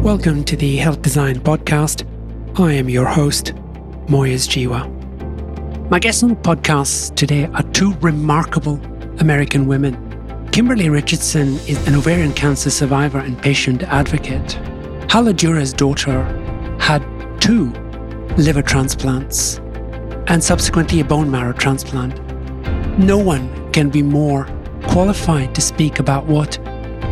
Welcome to the Health Design Podcast. I am your host, Moyez Jiwa. My guests on the podcast today are two remarkable American women. Kimberly Richardson is an ovarian cancer survivor and patient advocate. Hala Durrah's daughter had two liver transplants and subsequently a bone marrow transplant. No one can be more qualified to speak about what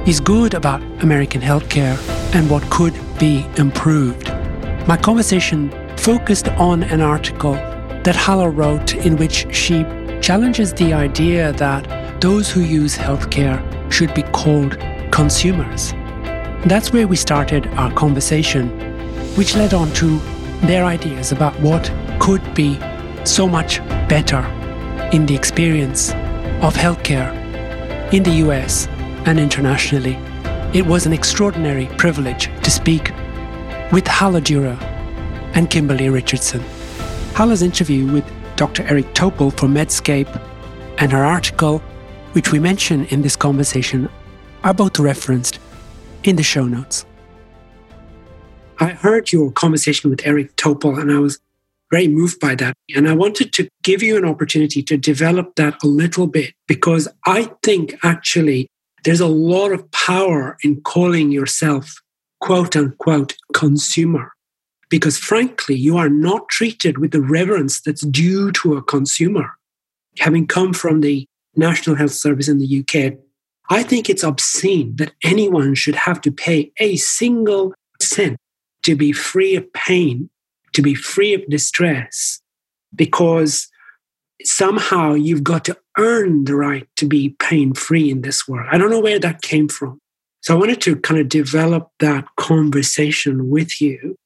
is good about American healthcare and what could be improved. My conversation focused on an article that Hala wrote in which she challenges the idea that those who use healthcare should be called consumers. That's where we started our conversation, which led on to their ideas about what could be so much better in the experience of healthcare in the US and internationally. It was an extraordinary privilege to speak with Hala Durrah and Kimberly Richardson. Hala's interview with Dr. Eric Topol for Medscape and her article, which we mention in this conversation, are both referenced in the show notes. I heard your conversation with Eric Topol and I was very moved by that. And I wanted to give you an opportunity to develop that a little bit because I think actually there's a lot of power in calling yourself quote unquote consumer. Because frankly, you are not treated with the reverence that's due to a consumer. Having come from the National Health Service in the UK, I think it's obscene that anyone should have to pay a single cent to be free of pain, to be free of distress, because somehow you've got to earn the right to be pain free in this world. I don't know where that came from. So I wanted to kind of develop that conversation with you,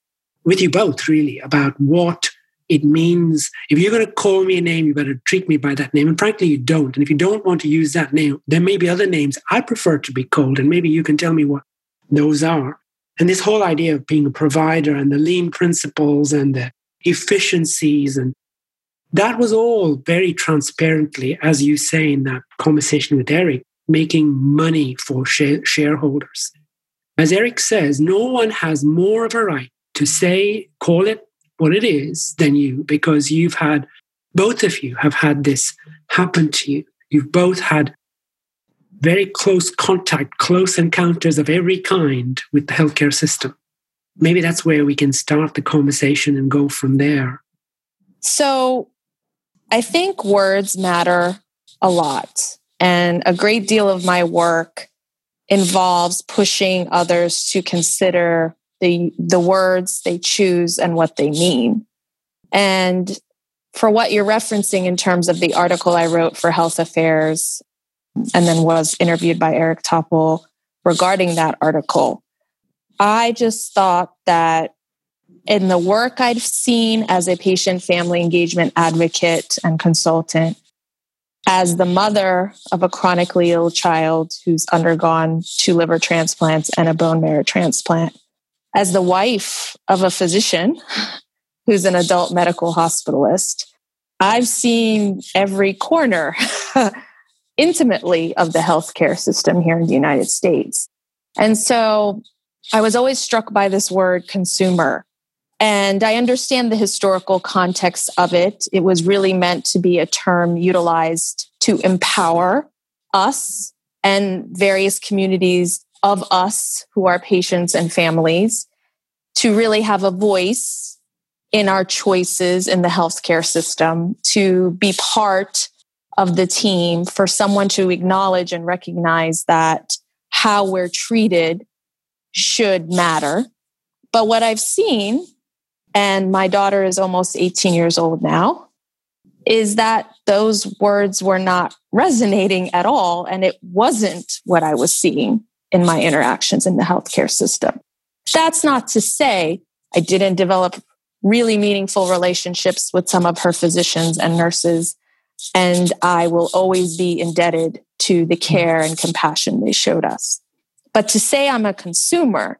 with you both, really, about what it means. If you're going to call me a name, you better treat me by that name. And frankly, you don't. And if you don't want to use that name, there may be other names I prefer to be called. And maybe you can tell me what those are. And this whole idea of being a provider and the lean principles and the efficiencies and that was all very transparently, as you say in that conversation with Eric, making money for shareholders. As Eric says, no one has more of a right to say, call it what it is than you, because you've had, both of you have had this happen to you. You've both had very close contact, close encounters of every kind with the healthcare system. Maybe that's where we can start the conversation and go from there. So, I think words matter a lot. And a great deal of my work involves pushing others to consider the, the words they choose and what they mean. And for what you're referencing in terms of the article I wrote for Health Affairs and then was interviewed by Eric Topol regarding that article, I just thought that in the work I've seen as a patient family engagement advocate and consultant, as the mother of a chronically ill child who's undergone two liver transplants and a bone marrow transplant, as the wife of a physician who's an adult medical hospitalist, I've seen every corner intimately of the healthcare system here in the United States. And so I was always struck by this word consumer and I understand the historical context of it. It was really meant to be a term utilized to empower us and various communities of us who are patients and families to really have a voice in our choices in the healthcare system, to be part of the team, for someone to acknowledge and recognize that how we're treated should matter. But what I've seen and my daughter is almost 18 years old now, is that those words were not resonating at all. And it wasn't what I was seeing in my interactions in the healthcare system. That's not to say I didn't develop really meaningful relationships with some of her physicians and nurses. And I will always be indebted to the care and compassion they showed us. But to say I'm a consumer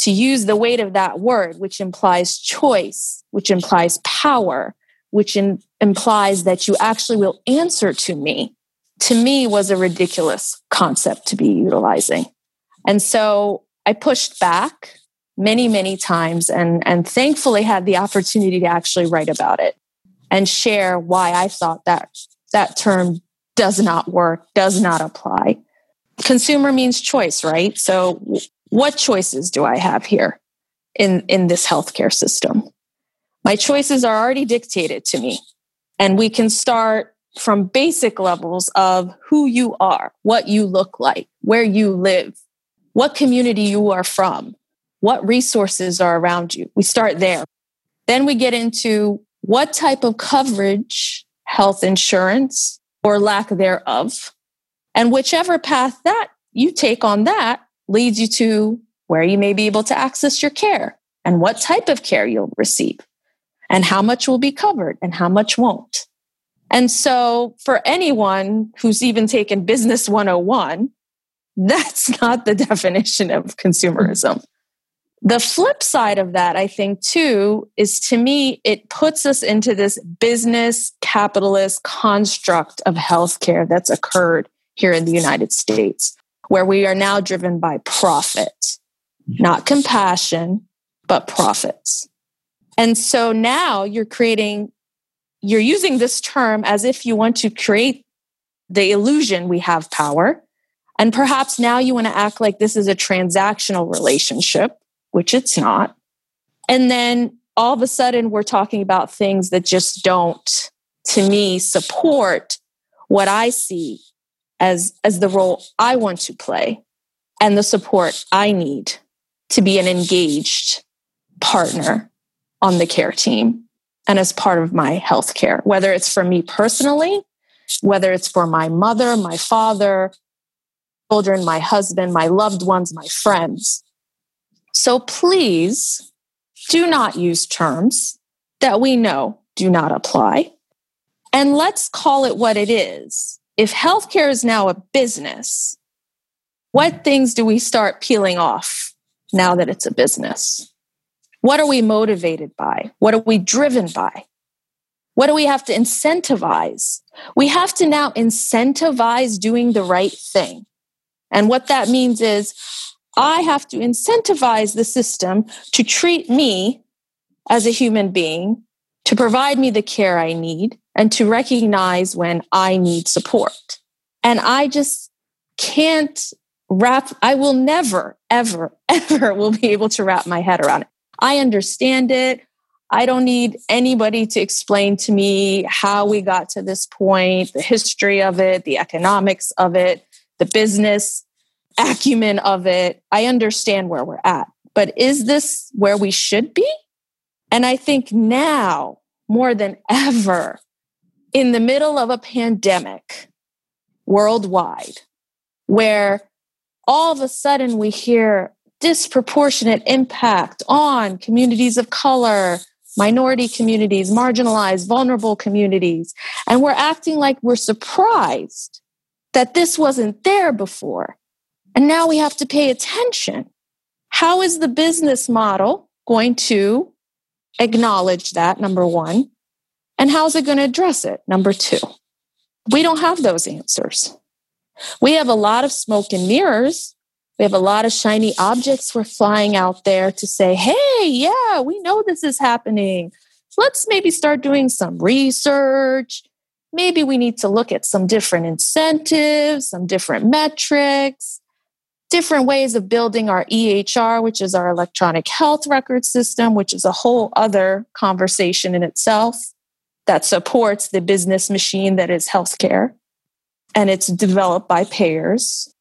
to use the weight of that word, which implies choice, which implies power, which in, implies that you actually will answer to me, to me was a ridiculous concept to be utilizing. And so I pushed back many, many times and, and thankfully had the opportunity to actually write about it and share why I thought that that term does not work, does not apply. Consumer means choice, right? So what choices do I have here in, in this healthcare system? My choices are already dictated to me. And we can start from basic levels of who you are, what you look like, where you live, what community you are from, what resources are around you. We start there. Then we get into what type of coverage, health insurance, or lack thereof. And whichever path that you take on that leads you to where you may be able to access your care and what type of care you'll receive and how much will be covered and how much won't. And so for anyone who's even taken business 101, that's not the definition of consumerism. The flip side of that, I think, too, is to me, it puts us into this business capitalist construct of healthcare that's occurred here in the United States, where we are now driven by profit, not compassion, but profits. And so now you're creating, you're using this term as if you want to create the illusion we have power. And perhaps now you want to act like this is a transactional relationship which it's not. And then all of a sudden, we're talking about things that just don't, to me, support what I see as, as the role I want to play and the support I need to be an engaged partner on the care team and as part of my healthcare, whether it's for me personally, whether it's for my mother, my father, children, my husband, my loved ones, my friends. So please do not use terms that we know do not apply. And let's call it what it is. If healthcare is now a business, what things do we start peeling off now that it's a business? What are we motivated by? What are we driven by? What do we have to incentivize? We have to now incentivize doing the right thing. And what that means is I have to incentivize the system to treat me as a human being, to provide me the care I need, and to recognize when I need support. And I just can't wrap, I will never, ever, ever will be able to wrap my head around it. I understand it. I don't need anybody to explain to me how we got to this point, the history of it, the economics of it, the business acumen of it. I understand where we're at, but is this where we should be? And I think now more than ever, in the middle of a pandemic worldwide, where all of a sudden we hear disproportionate impact on communities of color, minority communities, marginalized, vulnerable communities. And we're acting like we're surprised that this wasn't there before. And now we have to pay attention. How is the business model going to acknowledge that? Number one. And how's it going to address it? Number two. We don't have those answers. We have a lot of smoke and mirrors. We have a lot of shiny objects we're flying out there to say, hey, yeah, we know this is happening. Let's maybe start doing some research. Maybe we need to look at some different incentives, some different metrics different ways of building our EHR, which is our electronic health record system, which is a whole other conversation in itself that supports the business machine that is healthcare. And it's developed by payers,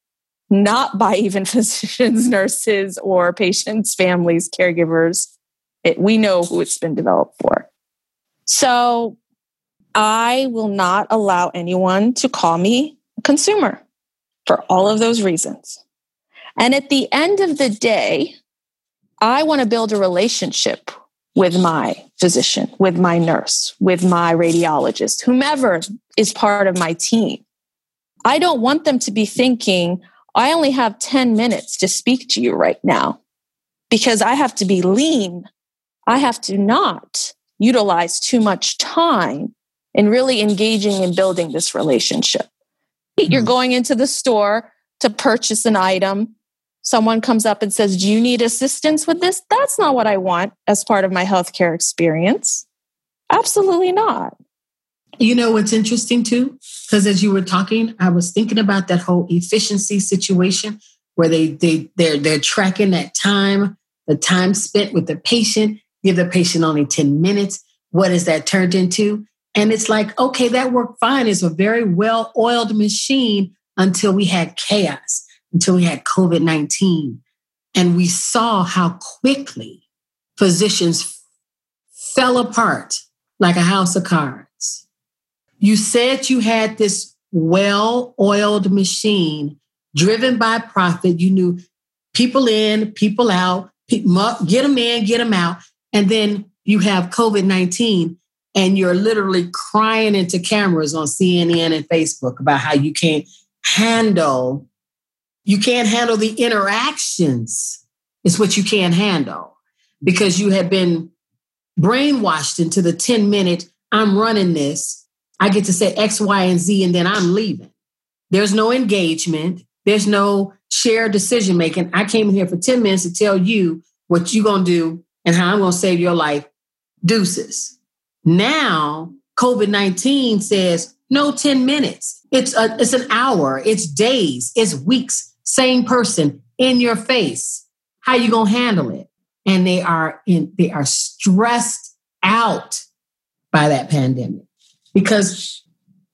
not by even physicians, nurses, or patients, families, caregivers. It, we know who it's been developed for. So I will not allow anyone to call me a consumer for all of those reasons. And at the end of the day, I want to build a relationship with my physician, with my nurse, with my radiologist, whomever is part of my team. I don't want them to be thinking, I only have 10 minutes to speak to you right now because I have to be lean. I have to not utilize too much time in really engaging in building this relationship. You're hmm. going into the store to purchase an item someone comes up and says, Do you need assistance with this? That's not what I want as part of my healthcare experience. Absolutely not. You know what's interesting too? Because as you were talking, I was thinking about that whole efficiency situation where they they they're they're tracking that time, the time spent with the patient, give the patient only 10 minutes. What is that turned into? And it's like, okay, that worked fine. It's a very well oiled machine until we had chaos, until we had COVID 19. And we saw how quickly physicians fell apart like a house of cards. You said you had this well oiled machine driven by profit. You knew people in, people out, get them in, get them out. And then you have COVID 19 and you're literally crying into cameras on CNN and Facebook about how you can't handle you can't handle the interactions is what you can't handle because you have been brainwashed into the 10 minute i'm running this. I get to say x y and z and then i'm leaving. There's no engagement. There's no shared decision making. I came here for 10 minutes to tell you what you're going to do and how i'm going to save your life. Deuces. Now, COVID 19 says no 10 minutes. It's, a, it's an hour, it's days, it's weeks, same person in your face. How you to handle it? And they are in, they are stressed out by that pandemic because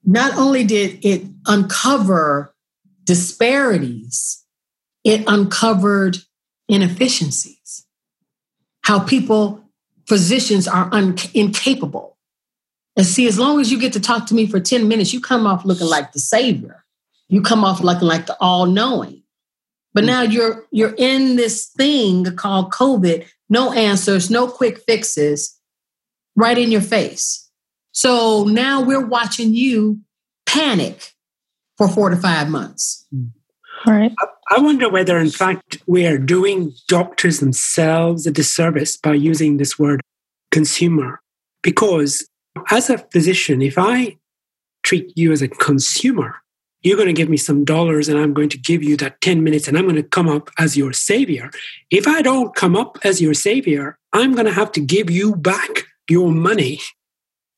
not only did it uncover disparities, it uncovered inefficiencies. How people physicians are un- incapable. And see, as long as you get to talk to me for 10 minutes, you come off looking like the savior. You come off looking like the all-knowing. But mm. now you're you're in this thing called COVID, no answers, no quick fixes, right in your face. So now we're watching you panic for four to five months. All right. I wonder whether, in fact, we are doing doctors themselves a disservice by using this word consumer. Because as a physician, if I treat you as a consumer, you're going to give me some dollars and I'm going to give you that 10 minutes and I'm going to come up as your savior. If I don't come up as your savior, I'm going to have to give you back your money.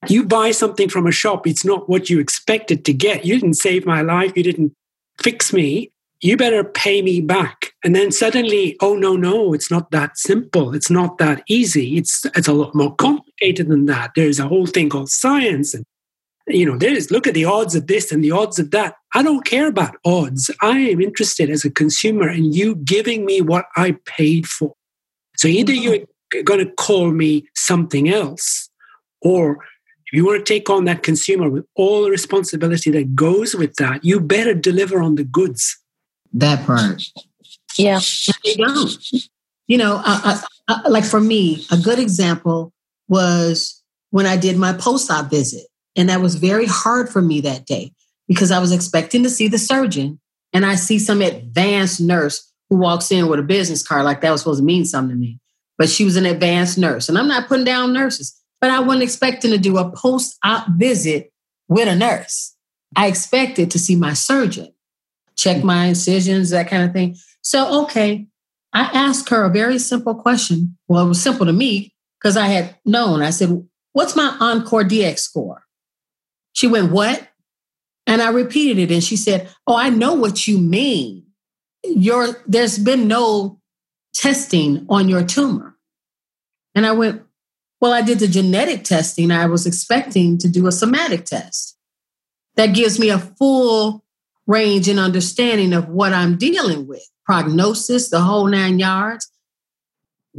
You buy something from a shop, it's not what you expected to get. You didn't save my life, you didn't fix me you better pay me back. And then suddenly, oh no, no, it's not that simple. It's not that easy. It's it's a lot more complicated than that. There's a whole thing called science and you know, there's look at the odds of this and the odds of that. I don't care about odds. I am interested as a consumer in you giving me what I paid for. So either mm-hmm. you're going to call me something else, or if you want to take on that consumer with all the responsibility that goes with that, you better deliver on the goods. That part. Yeah. They don't. You know, I, I, I, like for me, a good example was when I did my post op visit. And that was very hard for me that day because I was expecting to see the surgeon and I see some advanced nurse who walks in with a business card like that was supposed to mean something to me. But she was an advanced nurse. And I'm not putting down nurses, but I wasn't expecting to do a post op visit with a nurse. I expected to see my surgeon check my incisions, that kind of thing. So, okay, I asked her a very simple question. Well, it was simple to me because I had known. I said, What's my Encore DX score? She went, What? And I repeated it and she said, Oh, I know what you mean. Your there's been no testing on your tumor. And I went, Well, I did the genetic testing. I was expecting to do a somatic test. That gives me a full range and understanding of what I'm dealing with, prognosis, the whole nine yards.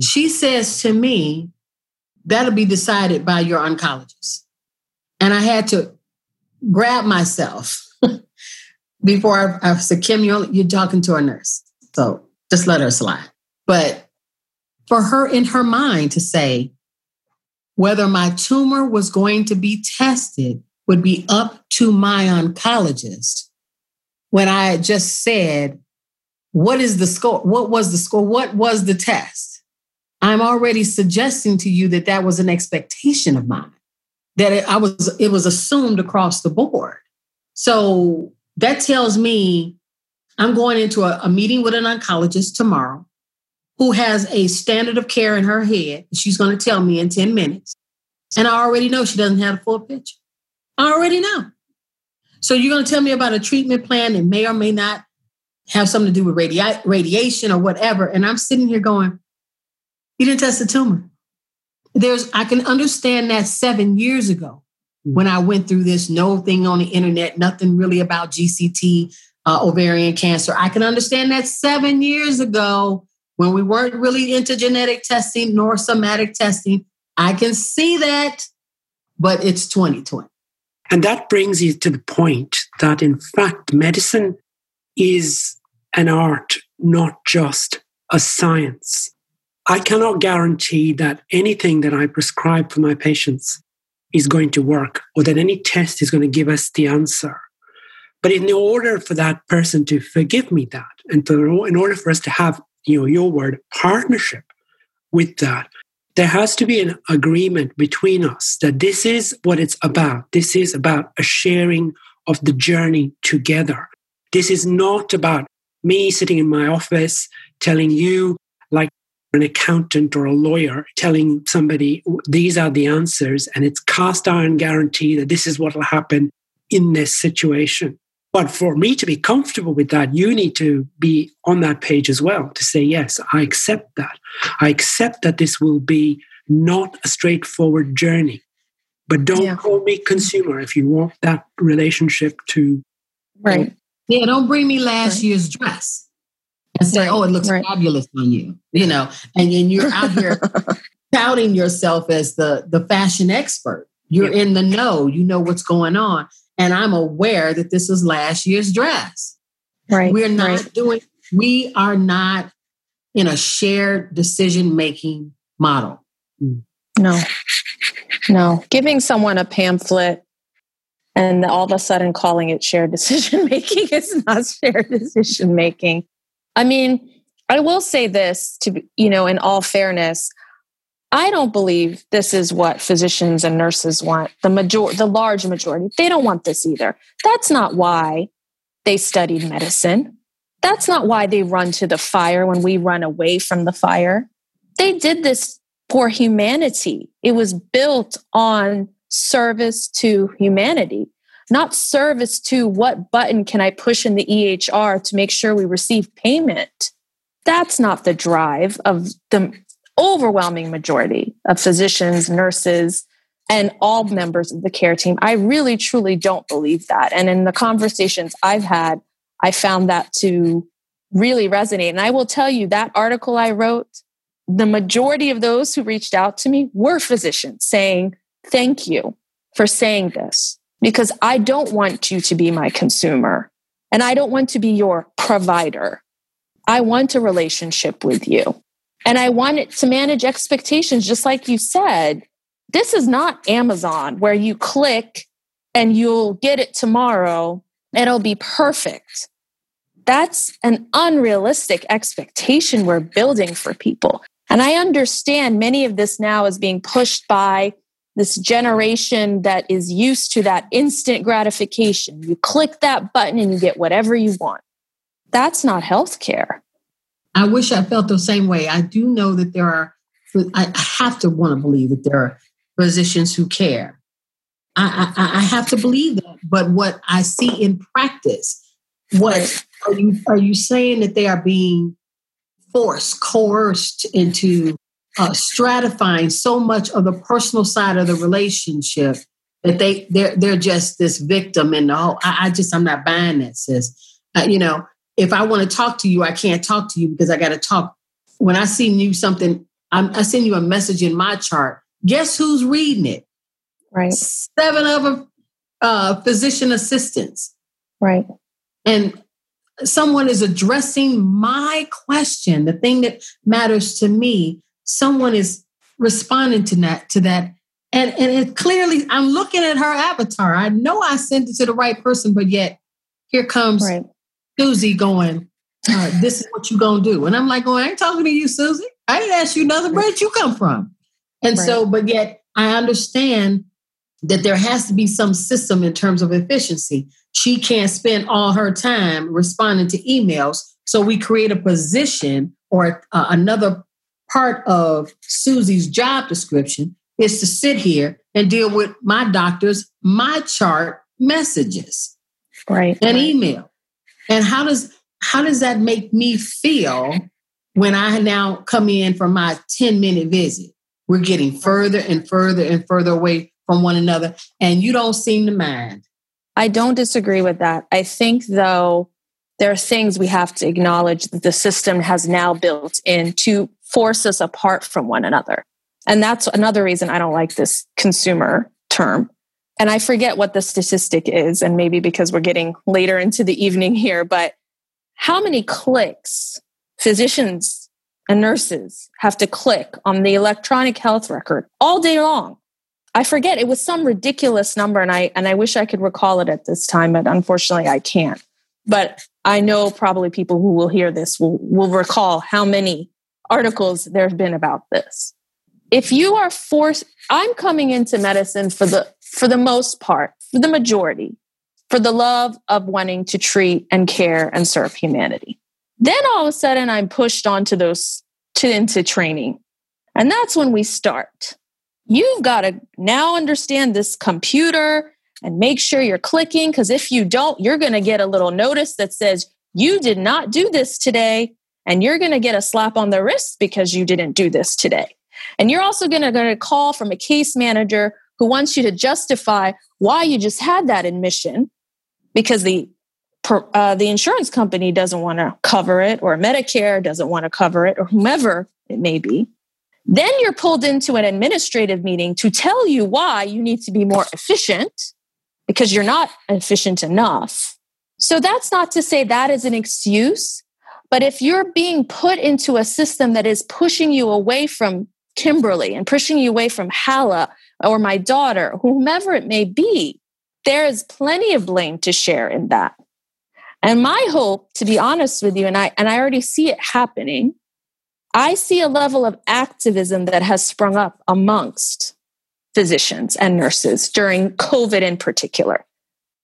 She says to me, that'll be decided by your oncologist. And I had to grab myself before I, I said, Kim, you're, you're talking to a nurse. So just let her slide. But for her in her mind to say whether my tumor was going to be tested would be up to my oncologist when I just said, What is the score? What was the score? What was the test? I'm already suggesting to you that that was an expectation of mine, that it, I was, it was assumed across the board. So that tells me I'm going into a, a meeting with an oncologist tomorrow who has a standard of care in her head. She's going to tell me in 10 minutes. And I already know she doesn't have a full picture. I already know. So you're going to tell me about a treatment plan that may or may not have something to do with radi- radiation or whatever. And I'm sitting here going, you didn't test the tumor. There's, I can understand that seven years ago when I went through this no thing on the internet, nothing really about GCT, uh, ovarian cancer. I can understand that seven years ago when we weren't really into genetic testing nor somatic testing. I can see that, but it's 2020. And that brings you to the point that, in fact, medicine is an art, not just a science. I cannot guarantee that anything that I prescribe for my patients is going to work or that any test is going to give us the answer. But in order for that person to forgive me that, and for, in order for us to have, you know, your word, partnership with that, there has to be an agreement between us that this is what it's about. This is about a sharing of the journey together. This is not about me sitting in my office telling you, like an accountant or a lawyer, telling somebody these are the answers, and it's cast iron guarantee that this is what will happen in this situation. But for me to be comfortable with that, you need to be on that page as well to say, yes, I accept that. I accept that this will be not a straightforward journey. But don't yeah. call me consumer if you want that relationship to. Right. Yeah, don't bring me last right. year's dress and say, right. oh, it looks right. fabulous on you, you know, and then you're out here touting yourself as the, the fashion expert. You're yeah. in the know, you know what's going on and I'm aware that this is last year's dress. Right. We're not right. doing, we are not in a shared decision making model. No, no. Giving someone a pamphlet and all of a sudden calling it shared decision making is not shared decision making. I mean, I will say this to, you know, in all fairness, I don't believe this is what physicians and nurses want. The major, the large majority, they don't want this either. That's not why they studied medicine. That's not why they run to the fire when we run away from the fire. They did this for humanity. It was built on service to humanity, not service to what button can I push in the EHR to make sure we receive payment. That's not the drive of the overwhelming majority of physicians, nurses, and all members of the care team. I really, truly don't believe that. And in the conversations I've had, I found that to really resonate. And I will tell you that article I wrote, the majority of those who reached out to me were physicians saying, Thank you for saying this because I don't want you to be my consumer and I don't want to be your provider. I want a relationship with you. And I wanted to manage expectations, just like you said. This is not Amazon where you click and you'll get it tomorrow and it'll be perfect. That's an unrealistic expectation we're building for people. And I understand many of this now is being pushed by this generation that is used to that instant gratification. You click that button and you get whatever you want. That's not healthcare. I wish I felt the same way. I do know that there are, I have to want to believe that there are physicians who care. I, I, I have to believe that. But what I see in practice, what are you are you saying that they are being forced, coerced into uh, stratifying so much of the personal side of the relationship that they they're they're just this victim in the whole. I, I just I'm not buying that, sis. Uh, you know, if I want to talk to you, I can't talk to you because I got to talk. When I send you something, I'm, I send you a message in MyChart. Guess who's reading it? Right. Seven other uh, physician assistants. Right. And someone is addressing my question, the thing that matters to me. Someone is responding to that. To that. And, and it clearly, I'm looking at her avatar. I know I sent it to the right person, but yet here comes right. Susie going, uh, this is what you gonna do. And I'm like, oh, I ain't talking to you, Susie. I didn't ask you nothing. Where'd you come from? And right. so, but yet I understand that there has to be some system in terms of efficiency. She can't spend all her time responding to emails. So we create a position or uh, another part of Susie's job description is to sit here and deal with my doctor's MyChart messages right and email. And how does how does that make me feel when i now come in for my 10 minute visit? We're getting further and further and further away from one another and you don't seem to mind. I don't disagree with that. I think though there are things we have to acknowledge that the system has now built in to force us apart from one another and that's another reason i don't like this consumer term and I forget what the statistic is, and maybe because we're getting later into the evening here, but how many clicks physicians and nurses have to click on the electronic health record all day long? I forget it was some ridiculous number, and I and I wish I could recall it at this time, but unfortunately I can't. But I know probably people who will hear this will will recall how many articles there have been about this. If you are forced, I'm coming into medicine for the for the most part, for the majority, for the love of wanting to treat and care and serve humanity. Then all of a sudden I'm pushed onto those to into training. And that's when we start. You've got to now understand this computer and make sure you're clicking because if you don't, you're going to get a little notice that says you did not do this today and you're going to get a slap on the wrist because you didn't do this today. And you're also going to get a call from a case manager who wants you to justify why you just had that admission because the uh, the insurance company doesn't want to cover it or Medicare doesn't want to cover it or whomever it may be. Then you're pulled into an administrative meeting to tell you why you need to be more efficient because you're not efficient enough. So that's not to say that is an excuse, but if you're being put into a system that is pushing you away from Kimberly and pushing you away from Hala or my daughter, whomever it may be, there is plenty of blame to share in that. And my hope, to be honest with you, and I and I already see it happening, I see a level of activism that has sprung up amongst physicians and nurses during COVID in particular.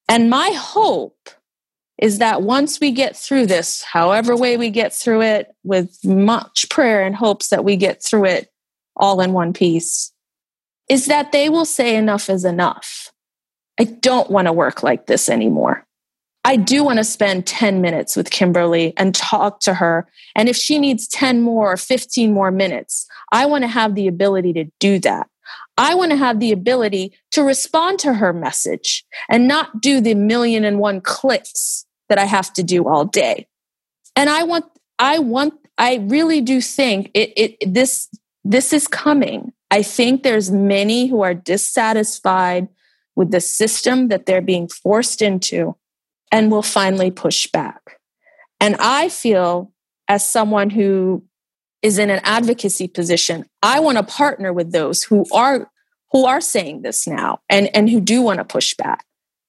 And my hope is that once we get through this, however way we get through it, with much prayer and hopes that we get through it all in one piece, is that they will say enough is enough. I don't want to work like this anymore. I do want to spend 10 minutes with Kimberly and talk to her. And if she needs 10 more or 15 more minutes, I want to have the ability to do that. I want to have the ability to respond to her message and not do the million and one clicks that I have to do all day. And I want, I want, I really do think it, it this, this is coming. I think there's many who are dissatisfied with the system that they're being forced into and will finally push back. And I feel, as someone who is in an advocacy position, I want to partner with those who are who are saying this now and, and who do want to push back.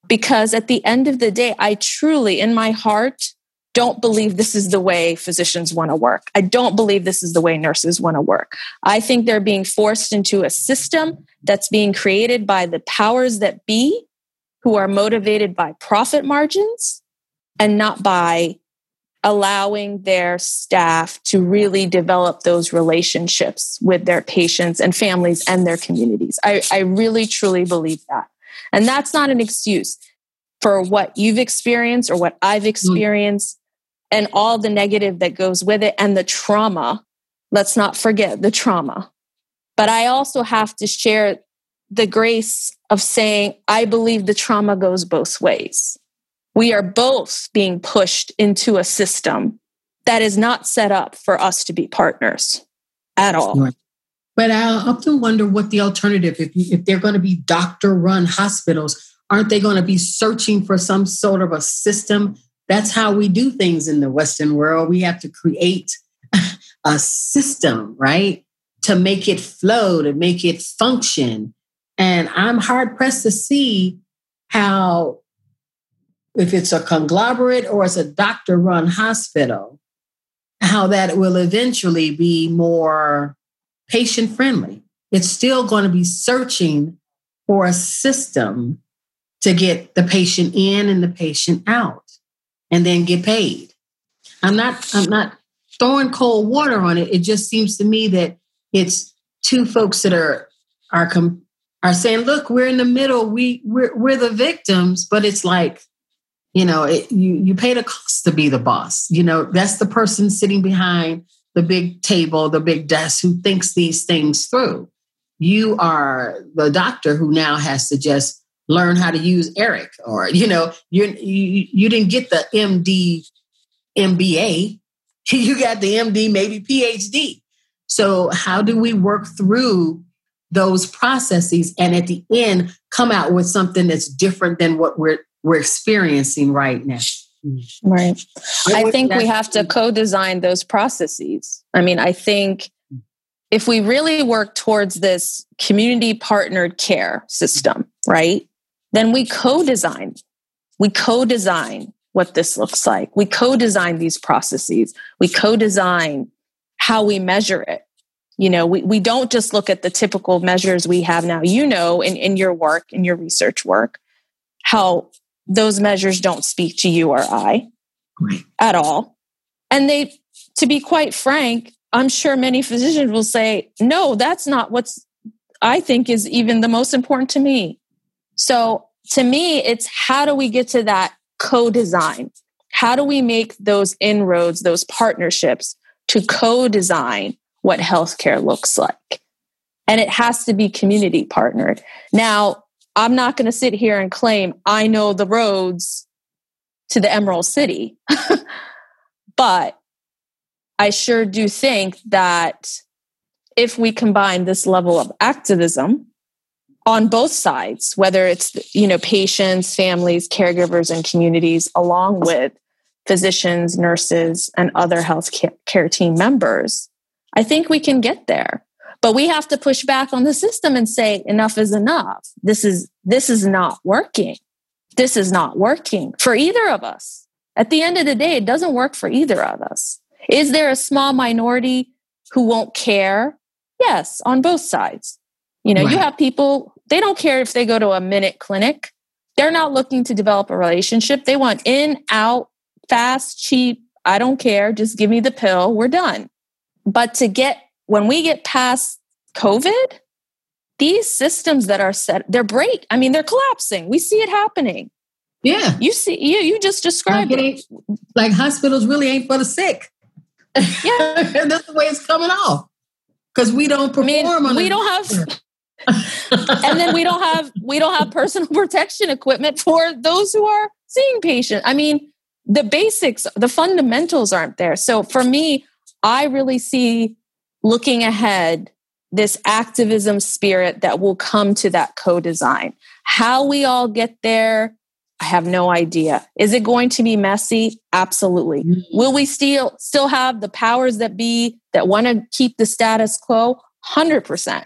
Because at the end of the day, I truly, in my heart, don't believe this is the way physicians want to work. I don't believe this is the way nurses want to work. I think they're being forced into a system that's being created by the powers that be who are motivated by profit margins and not by allowing their staff to really develop those relationships with their patients and families and their communities. I, I really truly believe that. And that's not an excuse for what you've experienced or what I've mm. experienced and all the negative that goes with it and the trauma. Let's not forget the trauma. But I also have to share the grace of saying, I believe the trauma goes both ways. We are both being pushed into a system that is not set up for us to be partners at all. But I often wonder what the alternative, if, if they're going to be doctor run hospitals, aren't they going to be searching for some sort of a system that's how we do things in the Western world. We have to create a system, right? To make it flow, to make it function. And I'm hard pressed to see how, if it's a conglomerate or it's a doctor run hospital, how that will eventually be more patient friendly. It's still going to be searching for a system to get the patient in and the patient out and then get paid. I'm not I'm not throwing cold water on it. It just seems to me that it's two folks that are are com- are saying, "Look, we're in the middle. We we're we're the victims," but it's like, you know, it, you you pay the cost to be the boss. You know, that's the person sitting behind the big table, the big desk, who thinks these things through. You are the doctor who now has to just learn how to use Eric, or you know, you you you didn't get the MD, MBA, you got the MD, maybe PhD. So how do we work through those processes and at the end come out with something that's different than what we're we're experiencing right now? Right. I think we have to co-design those processes. I mean, I think if we really work towards this community partnered care system, right? Then we co-design. We co-design what this looks like. We co-design these processes. We co-design how we measure it. You know, we, we don't just look at the typical measures we have now. You know, in, in your work, in your research work, how those measures don't speak to you or I right. at all. And they, to be quite frank, I'm sure many physicians will say, no, that's not what's I think is even the most important to me. So to me, it's how do we get to that co design? How do we make those inroads, those partnerships to co design what healthcare looks like? And it has to be community partnered. Now, I'm not going to sit here and claim I know the roads to the Emerald City, but I sure do think that if we combine this level of activism on both sides, whether it's you know patients, families, caregivers, and communities, along with physicians, nurses, and other health care team members, I think we can get there. But we have to push back on the system and say enough is enough. This is this is not working. This is not working for either of us. At the end of the day, it doesn't work for either of us. Is there a small minority who won't care? Yes, on both sides. You know, right. you have people, they don't care if they go to a minute clinic. They're not looking to develop a relationship. They want in, out, fast, cheap. I don't care. Just give me the pill. We're done. But to get when we get past COVID, these systems that are set, they're break. I mean, they're collapsing. We see it happening. Yeah. You see, you you just described like it. Like hospitals really ain't for the sick. Yeah. That's the way it's coming off. Because we don't perform I mean, we don't have and then we don't have we don't have personal protection equipment for those who are seeing patients. I mean, the basics, the fundamentals aren't there. So for me, I really see looking ahead this activism spirit that will come to that co-design. How we all get there, I have no idea. Is it going to be messy? Absolutely. Mm-hmm. Will we still still have the powers that be that want to keep the status quo? 100%.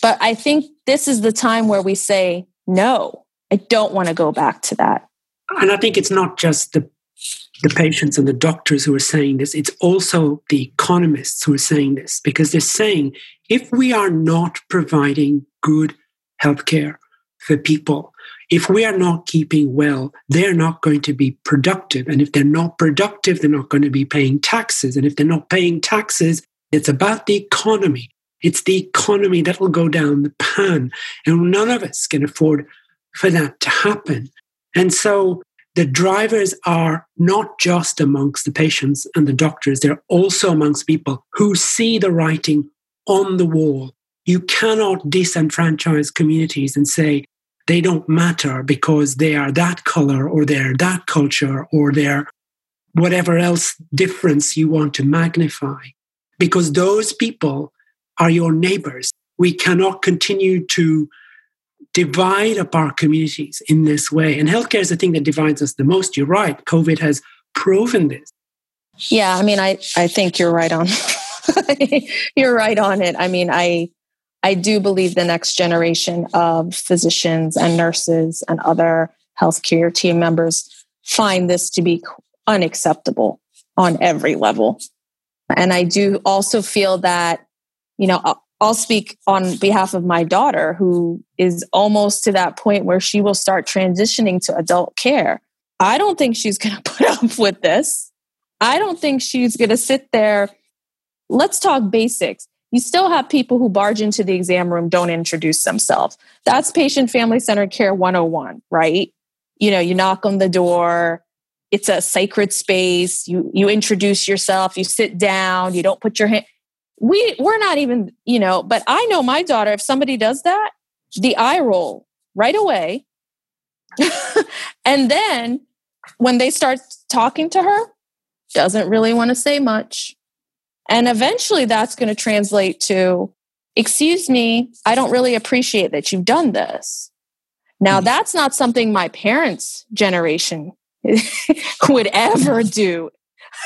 But I think this is the time where we say, no, I don't want to go back to that. And I think it's not just the the patients and the doctors who are saying this, it's also the economists who are saying this because they're saying if we are not providing good healthcare for people, if we are not keeping well, they're not going to be productive. And if they're not productive, they're not going to be paying taxes. And if they're not paying taxes, it's about the economy. It's the economy that will go down the pan. And none of us can afford for that to happen. And so the drivers are not just amongst the patients and the doctors, they're also amongst people who see the writing on the wall. You cannot disenfranchise communities and say they don't matter because they are that color or they're that culture or they're whatever else difference you want to magnify. Because those people are your neighbors. We cannot continue to divide up our communities in this way. And healthcare is the thing that divides us the most. You're right. COVID has proven this. Yeah, I mean, I, I think you're right on. you're right on it. I mean, I I do believe the next generation of physicians and nurses and other healthcare team members find this to be unacceptable on every level. And I do also feel that, you know, I'll speak on behalf of my daughter, who is almost to that point where she will start transitioning to adult care. I don't think she's going to put up with this. I don't think she's going to sit there. Let's talk basics. You still have people who barge into the exam room, don't introduce themselves. That's patient family centered care 101, right? You know, you knock on the door, it's a sacred space. You you introduce yourself, you sit down, you don't put your hand we we're not even, you know, but I know my daughter if somebody does that, the eye roll right away. and then when they start talking to her, doesn't really want to say much. And eventually that's going to translate to, excuse me, I don't really appreciate that you've done this. Now, mm-hmm. that's not something my parents' generation would ever do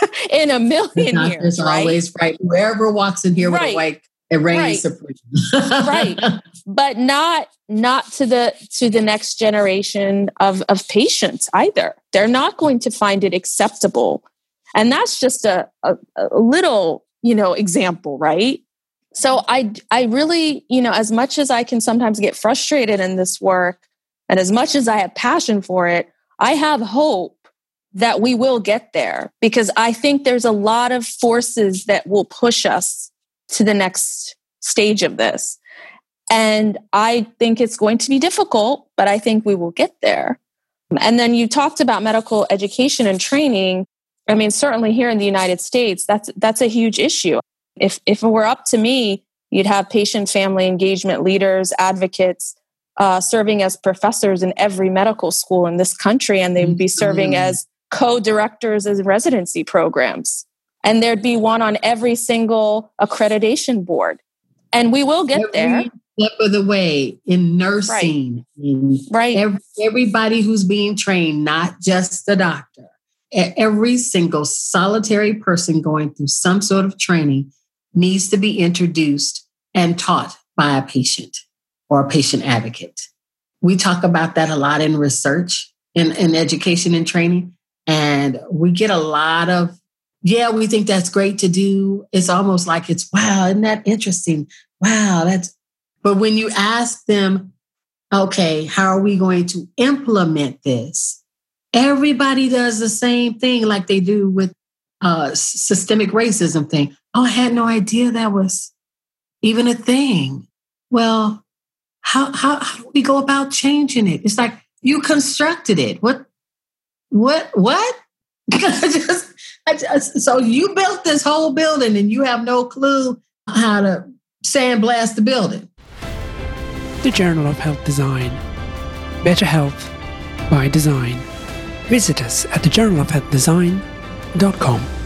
in a million years. Right? always right. Whoever walks in here right. with a white it reigns right. right. But not not to the to the next generation of, of patients either. They're not going to find it acceptable. And that's just a, a, a little, you know, example, right? So I I really, you know, as much as I can sometimes get frustrated in this work and as much as I have passion for it, I have hope that we will get there because I think there's a lot of forces that will push us to the next stage of this. And I think it's going to be difficult, but I think we will get there. And then you talked about medical education and training. I mean, certainly here in the United States, that's that's a huge issue. If if it were up to me, you'd have patient family engagement leaders, advocates, uh, serving as professors in every medical school in this country, and they would be serving mm-hmm. as co-directors as residency programs. And there'd be one on every single accreditation board. And we will get every there. step of the way in nursing right, in right. Every, everybody who's being trained not just the doctor. Every single solitary person going through some sort of training needs to be introduced and taught by a patient or a patient advocate. We talk about that a lot in research in, in education and training and we get a lot of, yeah, we think that's great to do. It's almost like it's, wow, isn't that interesting? Wow, that's, but when you ask them, okay, how are we going to implement this? Everybody does the same thing like they do with uh, systemic racism thing. Oh, I had no idea that was even a thing. Well, how, how, how do we go about changing it? It's like you constructed it. What what? What? I just, I just, so you built this whole building and you have no clue how to sandblast the building. The Journal of Health Design. Better health by design. Visit us at thejournalofhealthdesign.com.